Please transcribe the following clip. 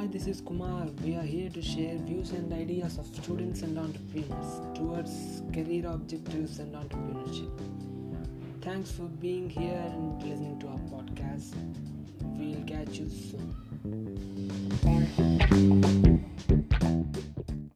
Hi, this is Kumar. We are here to share views and ideas of students and entrepreneurs towards career objectives and entrepreneurship. Thanks for being here and listening to our podcast. We'll catch you soon.